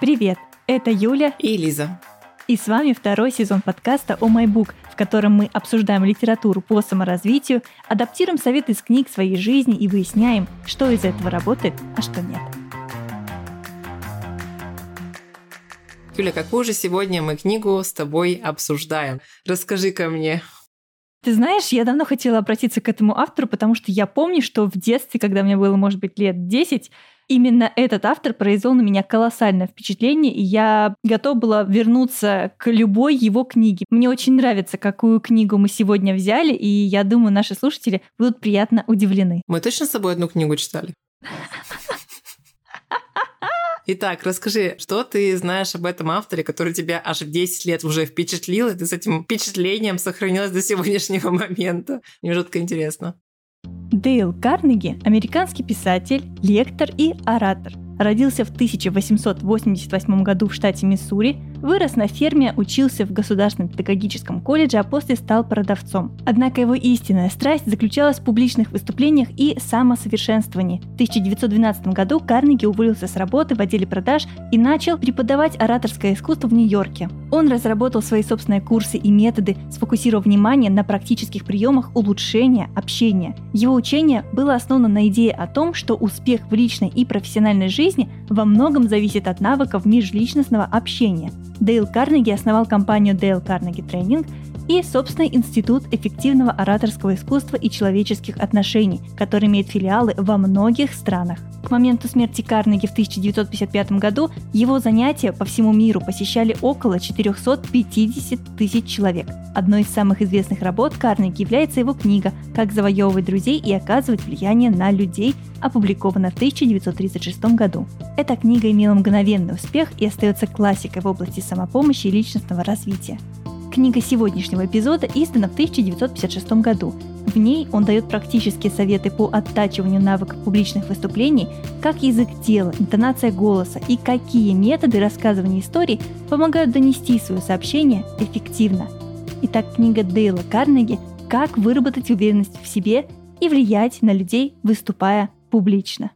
Привет, это Юля и Лиза. И с вами второй сезон подкаста «О май бук», в котором мы обсуждаем литературу по саморазвитию, адаптируем советы из книг своей жизни и выясняем, что из этого работает, а что нет. Юля, какую же сегодня мы книгу с тобой обсуждаем? Расскажи-ка мне. Ты знаешь, я давно хотела обратиться к этому автору, потому что я помню, что в детстве, когда мне было, может быть, лет 10, именно этот автор произвел на меня колоссальное впечатление, и я готова была вернуться к любой его книге. Мне очень нравится, какую книгу мы сегодня взяли, и я думаю, наши слушатели будут приятно удивлены. Мы точно с тобой одну книгу читали? Итак, расскажи, что ты знаешь об этом авторе, который тебя аж в 10 лет уже впечатлил, и ты с этим впечатлением сохранилась до сегодняшнего момента? Мне жутко интересно. Дейл Карнеги – американский писатель, лектор и оратор – Родился в 1888 году в штате Миссури, вырос на ферме, учился в Государственном педагогическом колледже, а после стал продавцом. Однако его истинная страсть заключалась в публичных выступлениях и самосовершенствовании. В 1912 году Карнеги уволился с работы в отделе продаж и начал преподавать ораторское искусство в Нью-Йорке. Он разработал свои собственные курсы и методы, сфокусировав внимание на практических приемах улучшения общения. Его учение было основано на идее о том, что успех в личной и профессиональной жизни жизни во многом зависит от навыков межличностного общения. Дейл Карнеги основал компанию Dale Carnegie Training и собственный институт эффективного ораторского искусства и человеческих отношений, который имеет филиалы во многих странах. К моменту смерти Карнеги в 1955 году его занятия по всему миру посещали около 450 тысяч человек. Одной из самых известных работ Карнеги является его книга «Как завоевывать друзей и оказывать влияние на людей», опубликованная в 1936 году. Эта книга имела мгновенный успех и остается классикой в области самопомощи и личностного развития. Книга сегодняшнего эпизода издана в 1956 году. В ней он дает практические советы по оттачиванию навыков публичных выступлений, как язык тела, интонация голоса и какие методы рассказывания историй помогают донести свое сообщение эффективно. Итак, книга Дейла Карнеги «Как выработать уверенность в себе и влиять на людей, выступая публично».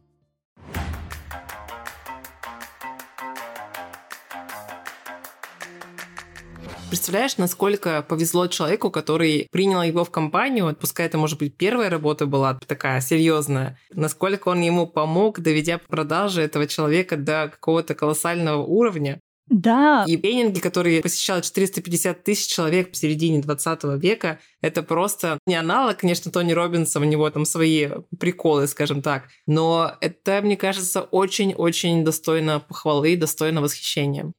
Представляешь, насколько повезло человеку, который принял его в компанию, пускай это, может быть, первая работа была такая серьезная, насколько он ему помог, доведя продажи этого человека до какого-то колоссального уровня. Да. И тренинги, которые посещало 450 тысяч человек в середине 20 века, это просто не аналог, конечно, Тони Робинса, у него там свои приколы, скажем так, но это, мне кажется, очень-очень достойно похвалы, достойно восхищения.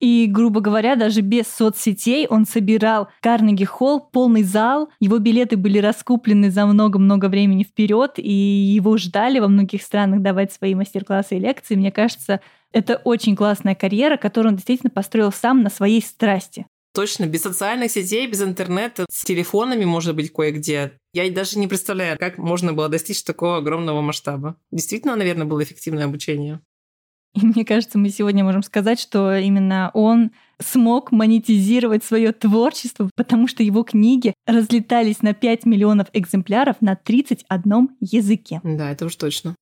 И, грубо говоря, даже без соцсетей он собирал Карнеги Холл, полный зал. Его билеты были раскуплены за много-много времени вперед, и его ждали во многих странах давать свои мастер-классы и лекции. Мне кажется, это очень классная карьера, которую он действительно построил сам на своей страсти. Точно, без социальных сетей, без интернета, с телефонами, может быть, кое-где. Я даже не представляю, как можно было достичь такого огромного масштаба. Действительно, наверное, было эффективное обучение. И мне кажется, мы сегодня можем сказать, что именно он смог монетизировать свое творчество, потому что его книги разлетались на 5 миллионов экземпляров на 31 языке. Да, это уж точно.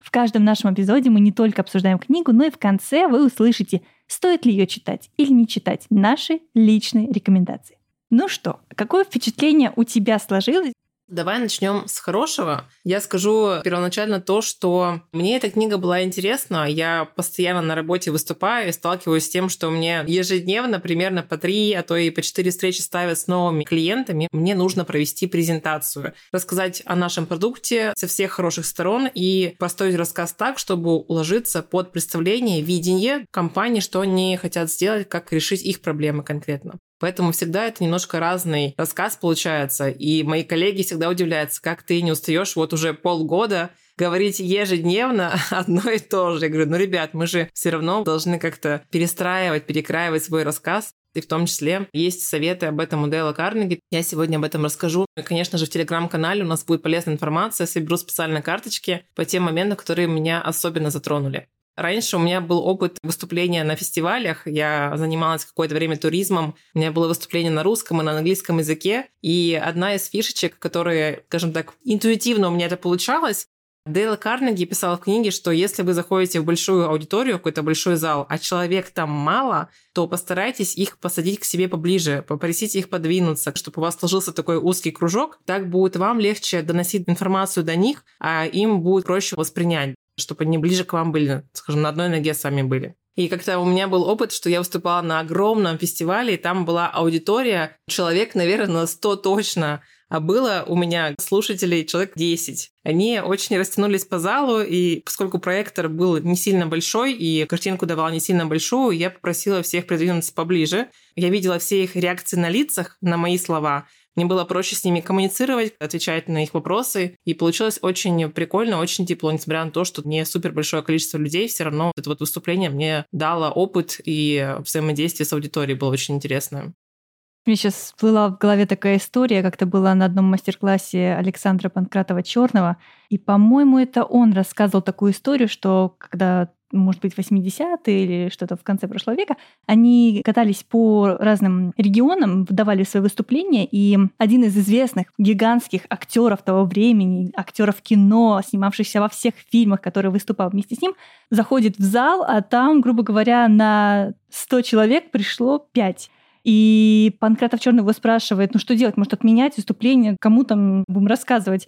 В каждом нашем эпизоде мы не только обсуждаем книгу, но и в конце вы услышите, стоит ли ее читать или не читать, наши личные рекомендации. Ну что, какое впечатление у тебя сложилось Давай начнем с хорошего. Я скажу первоначально то, что мне эта книга была интересна. Я постоянно на работе выступаю и сталкиваюсь с тем, что мне ежедневно примерно по три, а то и по четыре встречи ставят с новыми клиентами. Мне нужно провести презентацию, рассказать о нашем продукте со всех хороших сторон и построить рассказ так, чтобы уложиться под представление, видение компании, что они хотят сделать, как решить их проблемы конкретно. Поэтому всегда это немножко разный рассказ получается. И мои коллеги всегда удивляются, как ты не устаешь вот уже полгода говорить ежедневно одно и то же. Я говорю, ну, ребят, мы же все равно должны как-то перестраивать, перекраивать свой рассказ. И в том числе есть советы об этом у Дейла Карнеги. Я сегодня об этом расскажу. И, конечно же, в телеграм-канале у нас будет полезная информация. Соберу специальные карточки по тем моментам, которые меня особенно затронули. Раньше у меня был опыт выступления на фестивалях. Я занималась какое-то время туризмом. У меня было выступление на русском и на английском языке. И одна из фишечек, которые, скажем так, интуитивно у меня это получалось, Дейла Карнеги писала в книге, что если вы заходите в большую аудиторию, какой-то большой зал, а человек там мало, то постарайтесь их посадить к себе поближе, попросите их подвинуться, чтобы у вас сложился такой узкий кружок. Так будет вам легче доносить информацию до них, а им будет проще воспринять, чтобы они ближе к вам были, скажем, на одной ноге с вами были. И как-то у меня был опыт, что я выступала на огромном фестивале, и там была аудитория, человек, наверное, на 100 точно, а было у меня слушателей человек 10. Они очень растянулись по залу, и поскольку проектор был не сильно большой, и картинку давал не сильно большую, я попросила всех придвинуться поближе. Я видела все их реакции на лицах на мои слова. Мне было проще с ними коммуницировать, отвечать на их вопросы. И получилось очень прикольно, очень тепло, несмотря на то, что не супер большое количество людей, все равно это вот выступление мне дало опыт, и взаимодействие с аудиторией было очень интересное. Мне сейчас всплыла в голове такая история, как-то была на одном мастер-классе Александра Панкратова Черного. И, по-моему, это он рассказывал такую историю, что когда может быть, 80-е или что-то в конце прошлого века, они катались по разным регионам, выдавали свои выступления, и один из известных гигантских актеров того времени, актеров кино, снимавшихся во всех фильмах, который выступал вместе с ним, заходит в зал, а там, грубо говоря, на 100 человек пришло 5. И Панкратов Черный его спрашивает, ну что делать, может отменять выступление, кому там будем рассказывать.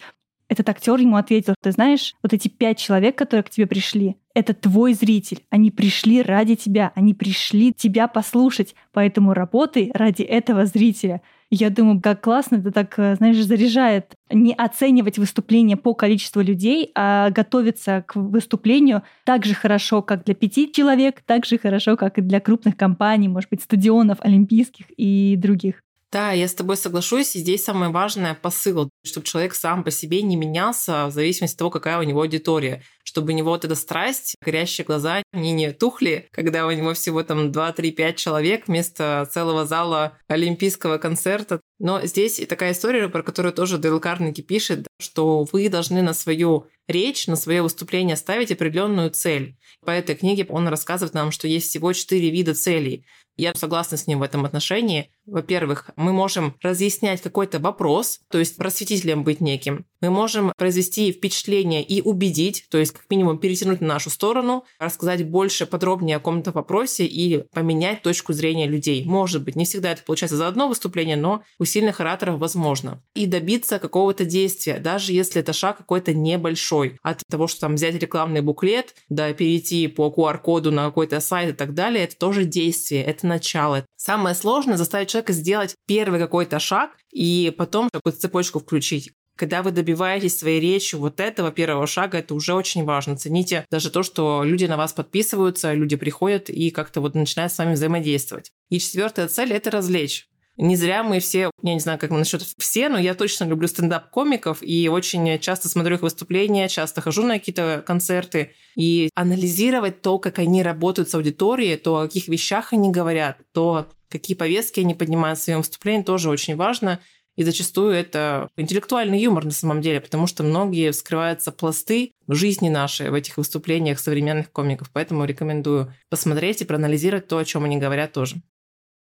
Этот актер ему ответил, ты знаешь, вот эти пять человек, которые к тебе пришли, это твой зритель. Они пришли ради тебя, они пришли тебя послушать, поэтому работай ради этого зрителя. Я думаю, как классно это так, э, знаешь, заряжает не оценивать выступление по количеству людей, а готовиться к выступлению так же хорошо, как для пяти человек, так же хорошо, как и для крупных компаний, может быть, стадионов олимпийских и других. Да, я с тобой соглашусь. И здесь самое важное посыл, чтобы человек сам по себе не менялся в зависимости от того, какая у него аудитория. Чтобы у него вот эта страсть, горящие глаза не, не тухли, когда у него всего там 2, 3, 5 человек вместо целого зала олимпийского концерта. Но здесь и такая история, про которую тоже Дейл Карнеги пишет, что вы должны на свою речь, на свое выступление ставить определенную цель. По этой книге он рассказывает нам, что есть всего четыре вида целей. Я согласна с ним в этом отношении. Во-первых, мы можем разъяснять какой-то вопрос, то есть просветителем быть неким. Мы можем произвести впечатление и убедить, то есть как минимум перетянуть на нашу сторону, рассказать больше, подробнее о каком-то вопросе и поменять точку зрения людей. Может быть, не всегда это получается за одно выступление, но у сильных ораторов возможно. И добиться какого-то действия, даже если это шаг какой-то небольшой. От того, что там взять рекламный буклет, да, перейти по QR-коду на какой-то сайт и так далее, это тоже действие, это начало. Самое сложное заставить человека сделать первый какой-то шаг и потом какую-то цепочку включить. Когда вы добиваетесь своей речью вот этого первого шага, это уже очень важно. Цените даже то, что люди на вас подписываются, люди приходят и как-то вот начинают с вами взаимодействовать. И четвертая цель – это развлечь. Не зря мы все, я не знаю, как насчет все, но я точно люблю стендап-комиков и очень часто смотрю их выступления, часто хожу на какие-то концерты. И анализировать то, как они работают с аудиторией, то, о каких вещах они говорят, то, какие повестки они поднимают в своем выступлении, тоже очень важно. И зачастую это интеллектуальный юмор на самом деле, потому что многие вскрываются пласты жизни нашей в этих выступлениях современных комиков. Поэтому рекомендую посмотреть и проанализировать то, о чем они говорят тоже.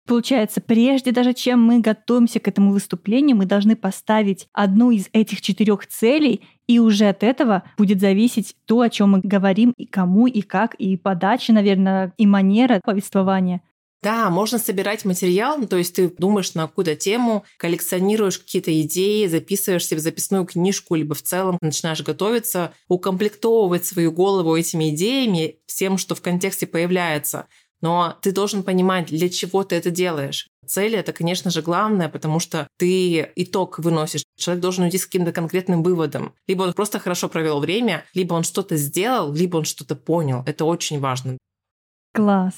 Получается, прежде даже чем мы готовимся к этому выступлению, мы должны поставить одну из этих четырех целей, и уже от этого будет зависеть то, о чем мы говорим, и кому, и как, и подача, наверное, и манера повествования. Да, можно собирать материал, ну, то есть ты думаешь на какую-то тему, коллекционируешь какие-то идеи, записываешь себе записную книжку, либо в целом начинаешь готовиться, укомплектовывать свою голову этими идеями, всем, что в контексте появляется. Но ты должен понимать, для чего ты это делаешь. Цель это, конечно же, главное, потому что ты итог выносишь. Человек должен уйти с каким-то конкретным выводом. Либо он просто хорошо провел время, либо он что-то сделал, либо он что-то понял. Это очень важно. Класс.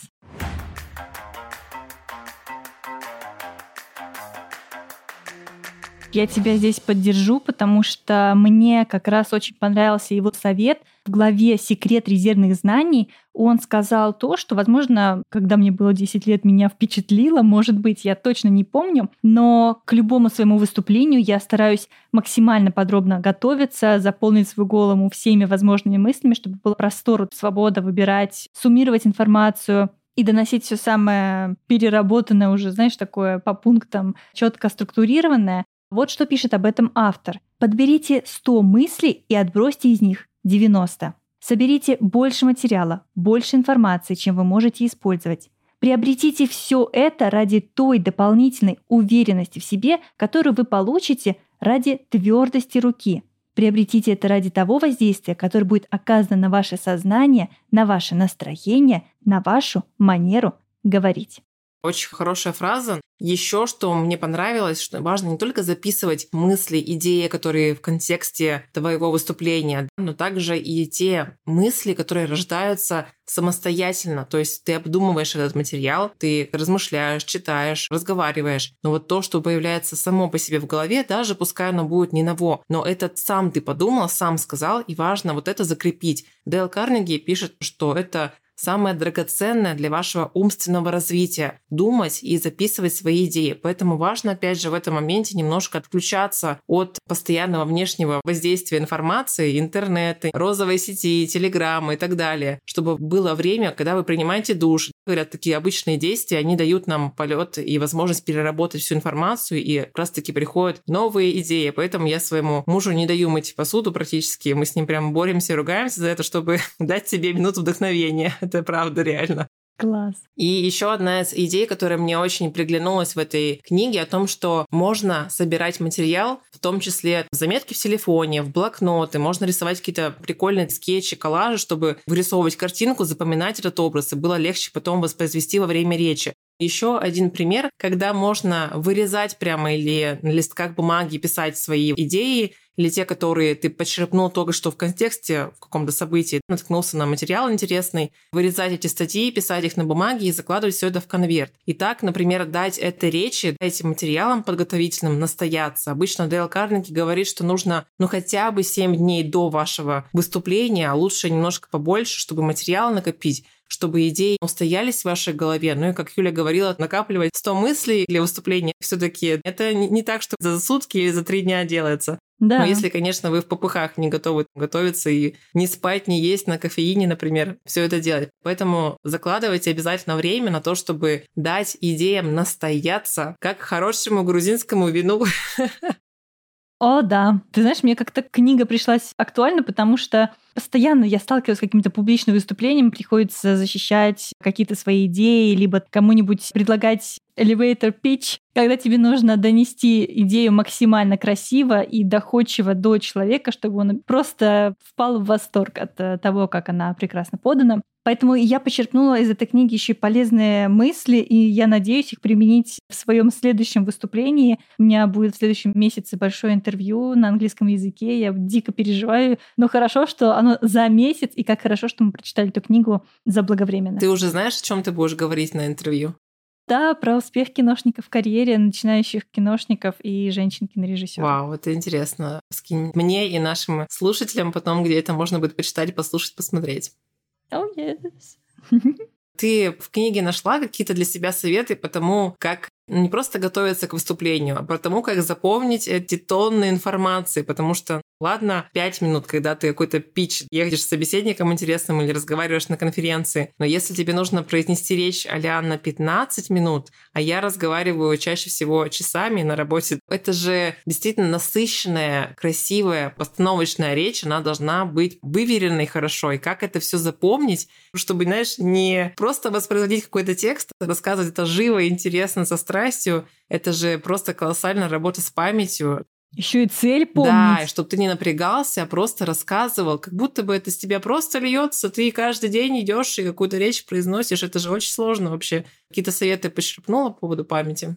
Я тебя здесь поддержу, потому что мне как раз очень понравился его совет. В главе «Секрет резервных знаний» он сказал то, что, возможно, когда мне было 10 лет, меня впечатлило, может быть, я точно не помню, но к любому своему выступлению я стараюсь максимально подробно готовиться, заполнить свою голову всеми возможными мыслями, чтобы был простор, свобода выбирать, суммировать информацию, и доносить все самое переработанное уже, знаешь, такое по пунктам четко структурированное. Вот что пишет об этом автор. Подберите 100 мыслей и отбросьте из них 90. Соберите больше материала, больше информации, чем вы можете использовать. Приобретите все это ради той дополнительной уверенности в себе, которую вы получите ради твердости руки. Приобретите это ради того воздействия, которое будет оказано на ваше сознание, на ваше настроение, на вашу манеру говорить. Очень хорошая фраза. Еще что мне понравилось, что важно не только записывать мысли, идеи, которые в контексте твоего выступления, но также и те мысли, которые рождаются самостоятельно. То есть ты обдумываешь этот материал, ты размышляешь, читаешь, разговариваешь. Но вот то, что появляется само по себе в голове, даже пускай оно будет не ново, но этот сам ты подумал, сам сказал, и важно вот это закрепить. Дейл Карнеги пишет, что это самое драгоценное для вашего умственного развития – думать и записывать свои идеи. Поэтому важно, опять же, в этом моменте немножко отключаться от постоянного внешнего воздействия информации, интернета, розовой сети, телеграммы и так далее, чтобы было время, когда вы принимаете душ. Говорят, такие обычные действия, они дают нам полет и возможность переработать всю информацию, и как раз-таки приходят новые идеи. Поэтому я своему мужу не даю мыть посуду практически. Мы с ним прям боремся, ругаемся за это, чтобы дать себе минуту вдохновения это правда реально. Класс. И еще одна из идей, которая мне очень приглянулась в этой книге, о том, что можно собирать материал, в том числе заметки в телефоне, в блокноты, можно рисовать какие-то прикольные скетчи, коллажи, чтобы вырисовывать картинку, запоминать этот образ, и было легче потом воспроизвести во время речи. Еще один пример, когда можно вырезать прямо или на листках бумаги писать свои идеи, или те, которые ты подчерпнул только что в контексте, в каком-то событии, наткнулся на материал интересный, вырезать эти статьи, писать их на бумаге и закладывать все это в конверт. И так, например, дать этой речи, этим материалам подготовительным настояться. Обычно Дейл Карнеги говорит, что нужно ну хотя бы 7 дней до вашего выступления, а лучше немножко побольше, чтобы материал накопить, чтобы идеи устоялись в вашей голове. Ну и, как Юля говорила, накапливать 100 мыслей для выступления все таки это не так, что за сутки или за три дня делается. Да. Но если, конечно, вы в попыхах не готовы готовиться и не спать, не есть на кофеине, например, все это делать. Поэтому закладывайте обязательно время на то, чтобы дать идеям настояться, как хорошему грузинскому вину. О, да. Ты знаешь, мне как-то книга пришлась актуальна, потому что постоянно я сталкиваюсь с какими-то публичными выступлениями, приходится защищать какие-то свои идеи, либо кому-нибудь предлагать elevator pitch, когда тебе нужно донести идею максимально красиво и доходчиво до человека, чтобы он просто впал в восторг от э, того, как она прекрасно подана. Поэтому я почерпнула из этой книги еще и полезные мысли, и я надеюсь их применить в своем следующем выступлении. У меня будет в следующем месяце большое интервью на английском языке. Я дико переживаю, но хорошо, что оно за месяц, и как хорошо, что мы прочитали эту книгу заблаговременно. Ты уже знаешь, о чем ты будешь говорить на интервью? Да, про успех киношников в карьере, начинающих киношников и женщин-кинорежиссеров. Вау, это интересно. Скинь мне и нашим слушателям потом, где это можно будет почитать, послушать, посмотреть. Oh, yes. Ты в книге нашла какие-то для себя советы по тому, как не просто готовиться к выступлению, а по тому, как запомнить эти тонны информации, потому что Ладно, пять минут, когда ты какой-то пич едешь с собеседником интересным или разговариваешь на конференции, но если тебе нужно произнести речь а на 15 минут, а я разговариваю чаще всего часами на работе, это же действительно насыщенная, красивая, постановочная речь, она должна быть выверенной хорошо. И как это все запомнить, чтобы, знаешь, не просто воспроизводить какой-то текст, а рассказывать это живо, интересно, со страстью, это же просто колоссальная работа с памятью. Еще и цель помнить. Да, и чтобы ты не напрягался, а просто рассказывал, как будто бы это с тебя просто льется. Ты каждый день идешь и какую-то речь произносишь. Это же очень сложно вообще. Какие-то советы почерпнула по поводу памяти?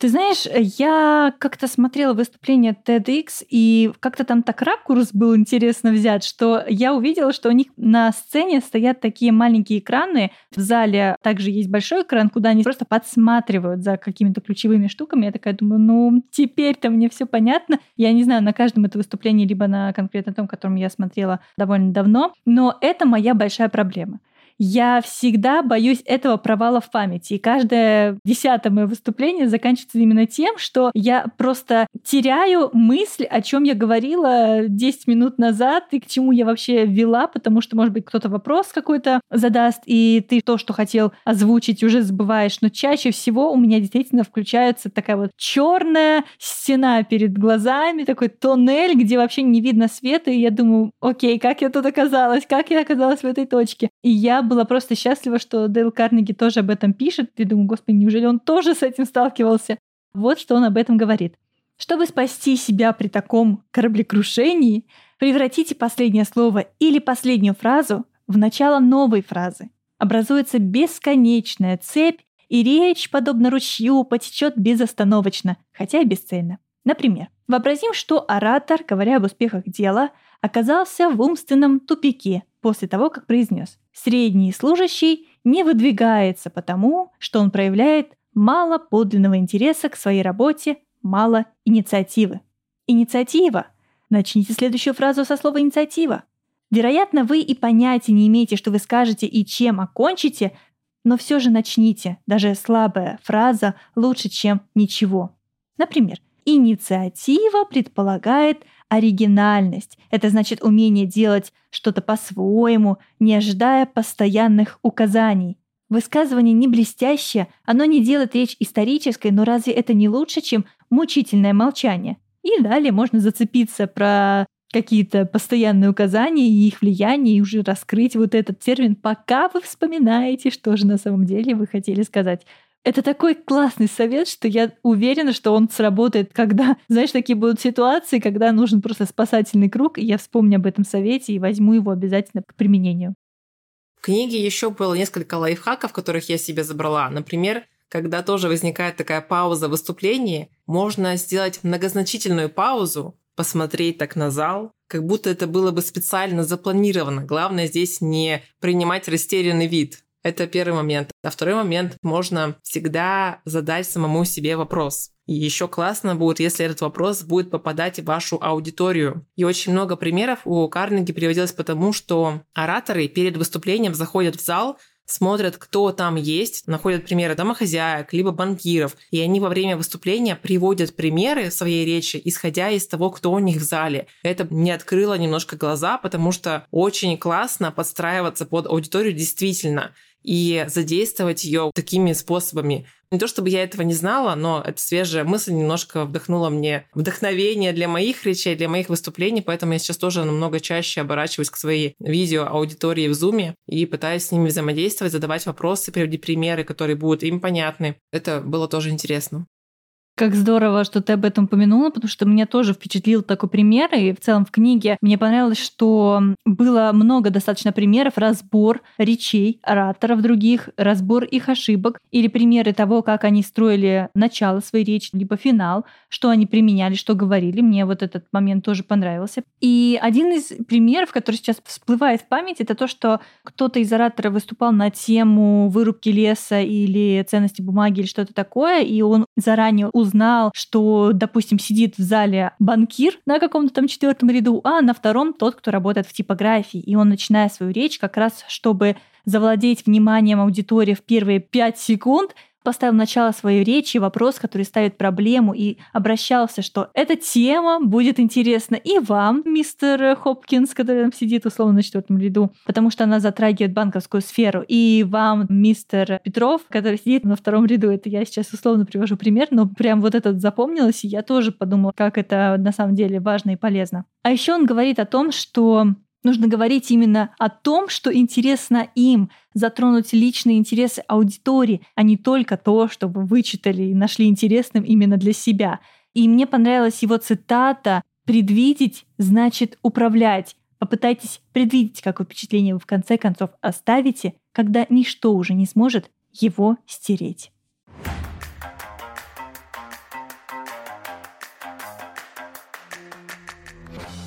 Ты знаешь, я как-то смотрела выступление TEDx, и как-то там так ракурс был интересно взять, что я увидела, что у них на сцене стоят такие маленькие экраны. В зале также есть большой экран, куда они просто подсматривают за какими-то ключевыми штуками. Я такая думаю, ну, теперь-то мне все понятно. Я не знаю, на каждом это выступлении, либо на конкретно том, котором я смотрела довольно давно, но это моя большая проблема. Я всегда боюсь этого провала в памяти. И каждое десятое мое выступление заканчивается именно тем, что я просто теряю мысль, о чем я говорила 10 минут назад и к чему я вообще вела, потому что, может быть, кто-то вопрос какой-то задаст, и ты то, что хотел озвучить, уже забываешь. Но чаще всего у меня действительно включается такая вот черная стена перед глазами, такой тоннель, где вообще не видно света, и я думаю, окей, как я тут оказалась, как я оказалась в этой точке. И я была просто счастлива, что Дейл Карнеги тоже об этом пишет. И думаю, господи, неужели он тоже с этим сталкивался? Вот что он об этом говорит. Чтобы спасти себя при таком кораблекрушении, превратите последнее слово или последнюю фразу в начало новой фразы. Образуется бесконечная цепь, и речь, подобно ручью, потечет безостановочно, хотя и бесцельно. Например, вообразим, что оратор, говоря об успехах дела, оказался в умственном тупике после того, как произнес «средний служащий не выдвигается потому, что он проявляет мало подлинного интереса к своей работе мало инициативы. Инициатива. Начните следующую фразу со слова инициатива. Вероятно, вы и понятия не имеете, что вы скажете и чем окончите, но все же начните. Даже слабая фраза лучше, чем ничего. Например, инициатива предполагает оригинальность. Это значит умение делать что-то по-своему, не ожидая постоянных указаний. Высказывание не блестящее, оно не делает речь исторической, но разве это не лучше, чем мучительное молчание? И далее можно зацепиться про какие-то постоянные указания и их влияние, и уже раскрыть вот этот термин, пока вы вспоминаете, что же на самом деле вы хотели сказать. Это такой классный совет, что я уверена, что он сработает, когда, знаешь, такие будут ситуации, когда нужен просто спасательный круг, и я вспомню об этом совете и возьму его обязательно к применению. В книге еще было несколько лайфхаков, которых я себе забрала. Например, когда тоже возникает такая пауза в выступлении, можно сделать многозначительную паузу, посмотреть так на зал, как будто это было бы специально запланировано. Главное здесь не принимать растерянный вид. Это первый момент. А второй момент, можно всегда задать самому себе вопрос. И еще классно будет, если этот вопрос будет попадать в вашу аудиторию. И очень много примеров у Карнеги приводилось потому, что ораторы перед выступлением заходят в зал, смотрят, кто там есть, находят примеры домохозяек, либо банкиров, и они во время выступления приводят примеры своей речи, исходя из того, кто у них в зале. Это не открыло немножко глаза, потому что очень классно подстраиваться под аудиторию действительно и задействовать ее такими способами. Не то чтобы я этого не знала, но эта свежая мысль немножко вдохнула мне вдохновение для моих речей, для моих выступлений, поэтому я сейчас тоже намного чаще оборачиваюсь к своей видео аудитории в Zoom и пытаюсь с ними взаимодействовать, задавать вопросы, приводить примеры, которые будут им понятны. Это было тоже интересно. Как здорово, что ты об этом упомянула, потому что меня тоже впечатлил такой пример. И в целом в книге мне понравилось, что было много достаточно примеров, разбор речей ораторов других, разбор их ошибок или примеры того, как они строили начало своей речи, либо финал, что они применяли, что говорили. Мне вот этот момент тоже понравился. И один из примеров, который сейчас всплывает в память, это то, что кто-то из ораторов выступал на тему вырубки леса или ценности бумаги или что-то такое, и он заранее узнал узнал, что, допустим, сидит в зале банкир на каком-то там четвертом ряду, а на втором тот, кто работает в типографии. И он, начиная свою речь, как раз чтобы завладеть вниманием аудитории в первые пять секунд, поставил начало своей речи вопрос, который ставит проблему, и обращался, что эта тема будет интересна и вам, мистер Хопкинс, который там сидит условно на четвертом ряду, потому что она затрагивает банковскую сферу, и вам, мистер Петров, который сидит на втором ряду. Это я сейчас условно привожу пример, но прям вот этот запомнилось, и я тоже подумала, как это на самом деле важно и полезно. А еще он говорит о том, что Нужно говорить именно о том, что интересно им, затронуть личные интересы аудитории, а не только то, что вы вычитали и нашли интересным именно для себя. И мне понравилась его цитата «Предвидеть значит управлять». Попытайтесь предвидеть, какое впечатление вы в конце концов оставите, когда ничто уже не сможет его стереть.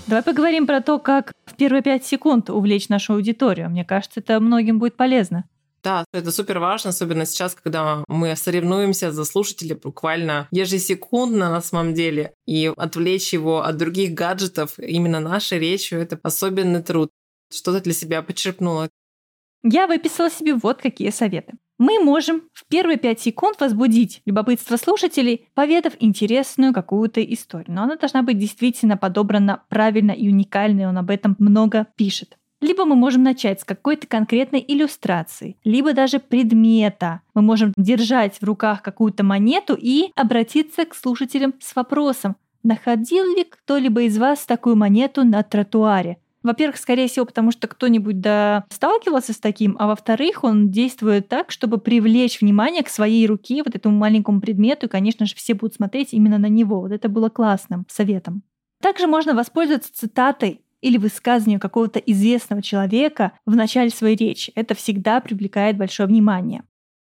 Давай поговорим про то, как в первые пять секунд увлечь нашу аудиторию. Мне кажется, это многим будет полезно. Да, это супер важно, особенно сейчас, когда мы соревнуемся за слушателя буквально ежесекундно на самом деле. И отвлечь его от других гаджетов именно нашей речью — это особенный труд. Что ты для себя подчеркнула? Я выписала себе вот какие советы. Мы можем в первые пять секунд возбудить любопытство слушателей, поведав интересную какую-то историю. Но она должна быть действительно подобрана правильно и уникально, и он об этом много пишет. Либо мы можем начать с какой-то конкретной иллюстрации, либо даже предмета. Мы можем держать в руках какую-то монету и обратиться к слушателям с вопросом, находил ли кто-либо из вас такую монету на тротуаре? Во-первых, скорее всего, потому что кто-нибудь да сталкивался с таким, а во-вторых, он действует так, чтобы привлечь внимание к своей руке, вот этому маленькому предмету, и, конечно же, все будут смотреть именно на него. Вот это было классным советом. Также можно воспользоваться цитатой или высказыванием какого-то известного человека в начале своей речи. Это всегда привлекает большое внимание.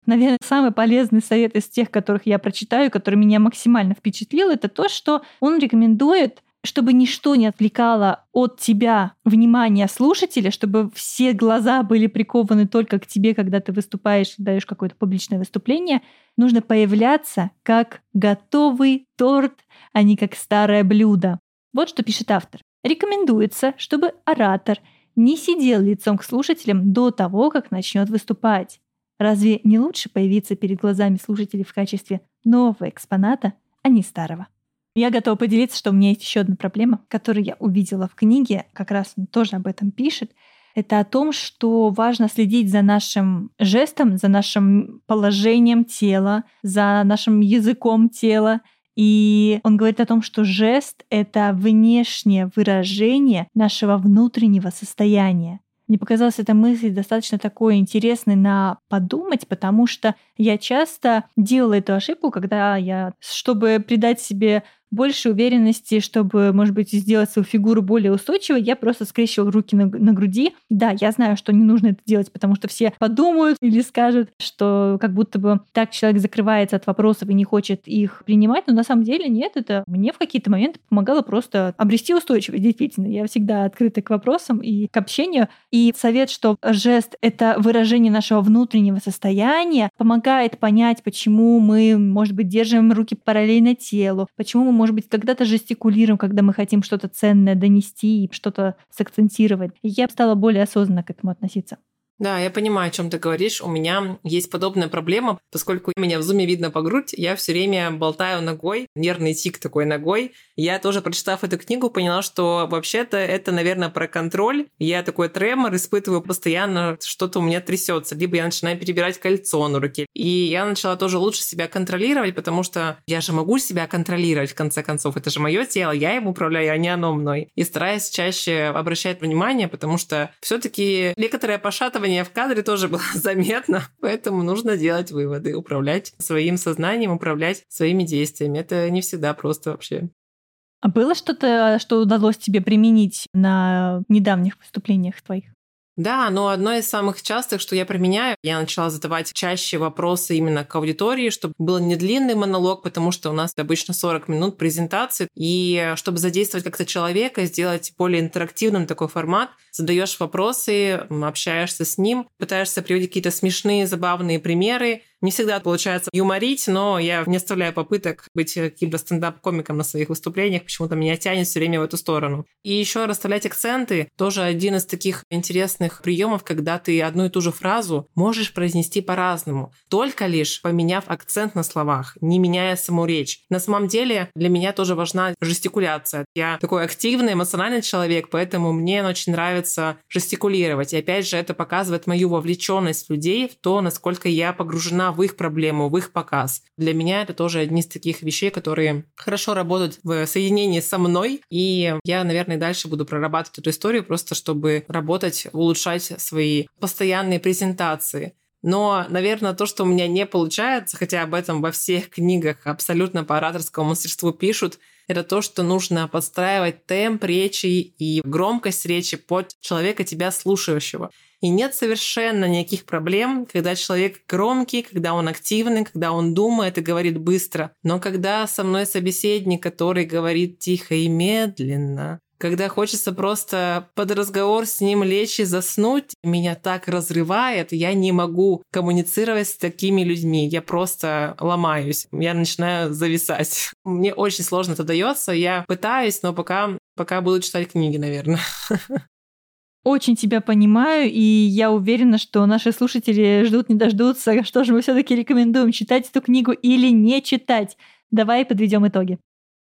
Наверное, самый полезный совет из тех, которых я прочитаю, который меня максимально впечатлил, это то, что он рекомендует чтобы ничто не отвлекало от тебя внимание слушателя, чтобы все глаза были прикованы только к тебе, когда ты выступаешь, даешь какое-то публичное выступление, нужно появляться как готовый торт, а не как старое блюдо. Вот что пишет автор. Рекомендуется, чтобы оратор не сидел лицом к слушателям до того, как начнет выступать. Разве не лучше появиться перед глазами слушателей в качестве нового экспоната, а не старого? Я готова поделиться, что у меня есть еще одна проблема, которую я увидела в книге, как раз он тоже об этом пишет. Это о том, что важно следить за нашим жестом, за нашим положением тела, за нашим языком тела, и он говорит о том, что жест — это внешнее выражение нашего внутреннего состояния. Мне показалась эта мысль достаточно такой интересной на подумать, потому что я часто делала эту ошибку, когда я, чтобы придать себе больше уверенности, чтобы, может быть, сделать свою фигуру более устойчивой, я просто скрещивала руки на, на груди. Да, я знаю, что не нужно это делать, потому что все подумают или скажут, что как будто бы так человек закрывается от вопросов и не хочет их принимать, но на самом деле нет, это мне в какие-то моменты помогало просто обрести устойчивость, действительно. Я всегда открыта к вопросам и к общению. И совет, что жест — это выражение нашего внутреннего состояния, помогает понять, почему мы, может быть, держим руки параллельно телу, почему мы может быть, когда-то жестикулируем, когда мы хотим что-то ценное донести и что-то сакцентировать. я стала более осознанно к этому относиться. Да, я понимаю, о чем ты говоришь. У меня есть подобная проблема, поскольку меня в зуме видно по грудь, я все время болтаю ногой, нервный тик такой ногой. Я тоже, прочитав эту книгу, поняла, что вообще-то это, наверное, про контроль. Я такой тремор испытываю постоянно, что-то у меня трясется. Либо я начинаю перебирать кольцо на руке. И я начала тоже лучше себя контролировать, потому что я же могу себя контролировать, в конце концов. Это же мое тело, я им управляю, а не оно мной. И стараюсь чаще обращать внимание, потому что все-таки некоторое пошатывание в кадре тоже было заметно, поэтому нужно делать выводы, управлять своим сознанием, управлять своими действиями. Это не всегда просто вообще. А было что-то, что удалось тебе применить на недавних выступлениях твоих? Да, но одно из самых частых, что я применяю, я начала задавать чаще вопросы именно к аудитории, чтобы был не длинный монолог, потому что у нас обычно 40 минут презентации, и чтобы задействовать как-то человека, сделать более интерактивным такой формат, задаешь вопросы, общаешься с ним, пытаешься приводить какие-то смешные, забавные примеры, не всегда получается юморить, но я не оставляю попыток быть каким-то стендап-комиком на своих выступлениях. Почему-то меня тянет все время в эту сторону. И еще расставлять акценты тоже один из таких интересных приемов, когда ты одну и ту же фразу можешь произнести по-разному, только лишь поменяв акцент на словах, не меняя саму речь. На самом деле для меня тоже важна жестикуляция. Я такой активный, эмоциональный человек, поэтому мне очень нравится жестикулировать. И опять же, это показывает мою вовлеченность людей в то, насколько я погружена в их проблему, в их показ. Для меня это тоже одни из таких вещей, которые хорошо работают в соединении со мной. И я, наверное, дальше буду прорабатывать эту историю просто, чтобы работать, улучшать свои постоянные презентации. Но, наверное, то, что у меня не получается, хотя об этом во всех книгах абсолютно по ораторскому мастерству пишут, это то, что нужно подстраивать темп речи и громкость речи под человека, тебя слушающего. И нет совершенно никаких проблем, когда человек громкий, когда он активный, когда он думает и говорит быстро. Но когда со мной собеседник, который говорит тихо и медленно, когда хочется просто под разговор с ним лечь и заснуть, меня так разрывает, я не могу коммуницировать с такими людьми, я просто ломаюсь, я начинаю зависать. Мне очень сложно это дается, я пытаюсь, но пока, пока буду читать книги, наверное. Очень тебя понимаю, и я уверена, что наши слушатели ждут не дождутся, что же мы все-таки рекомендуем, читать эту книгу или не читать. Давай подведем итоги.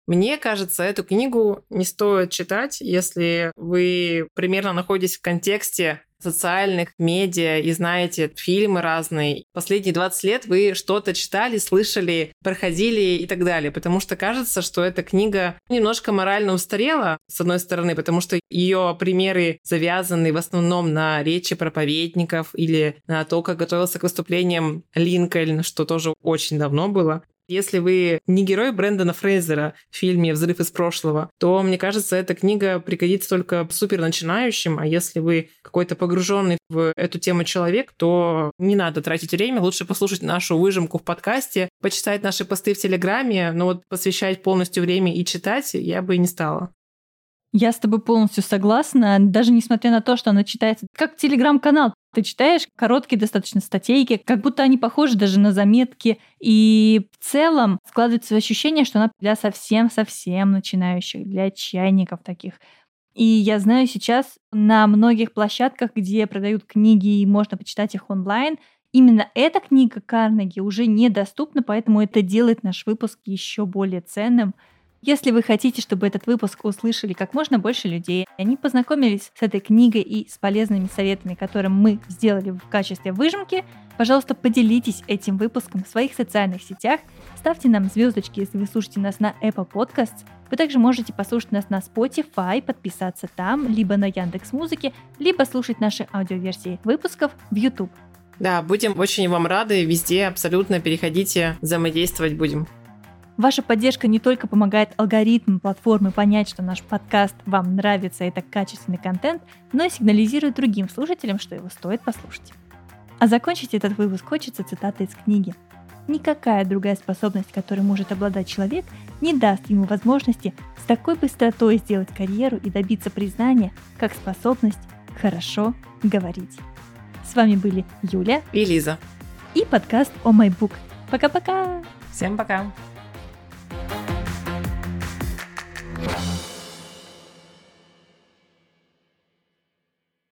Мне кажется, эту книгу не стоит читать, если вы примерно находитесь в контексте социальных медиа и знаете фильмы разные. Последние 20 лет вы что-то читали, слышали, проходили и так далее. Потому что кажется, что эта книга немножко морально устарела, с одной стороны, потому что ее примеры завязаны в основном на речи проповедников или на то, как готовился к выступлениям Линкольн, что тоже очень давно было. Если вы не герой Брэндона Фрейзера в фильме «Взрыв из прошлого», то, мне кажется, эта книга пригодится только супер начинающим, а если вы какой-то погруженный в эту тему человек, то не надо тратить время, лучше послушать нашу выжимку в подкасте, почитать наши посты в Телеграме, но вот посвящать полностью время и читать я бы не стала. Я с тобой полностью согласна, даже несмотря на то, что она читается как телеграм-канал. Ты читаешь короткие достаточно статейки, как будто они похожи даже на заметки. И в целом складывается ощущение, что она для совсем-совсем начинающих, для чайников таких. И я знаю сейчас на многих площадках, где продают книги и можно почитать их онлайн, именно эта книга Карнеги уже недоступна, поэтому это делает наш выпуск еще более ценным. Если вы хотите, чтобы этот выпуск услышали как можно больше людей, они познакомились с этой книгой и с полезными советами, которые мы сделали в качестве выжимки, пожалуйста, поделитесь этим выпуском в своих социальных сетях, ставьте нам звездочки, если вы слушаете нас на Apple Podcasts, вы также можете послушать нас на Spotify, подписаться там, либо на Яндекс Музыке, либо слушать наши аудиоверсии выпусков в YouTube. Да, будем очень вам рады, везде абсолютно переходите, взаимодействовать будем. Ваша поддержка не только помогает алгоритмам платформы понять, что наш подкаст вам нравится, это качественный контент, но и сигнализирует другим слушателям, что его стоит послушать. А закончить этот выпуск хочется цитатой из книги. Никакая другая способность, которой может обладать человек, не даст ему возможности с такой быстротой сделать карьеру и добиться признания, как способность хорошо говорить. С вами были Юля и Лиза и подкаст «О oh бук». Пока-пока! Всем пока!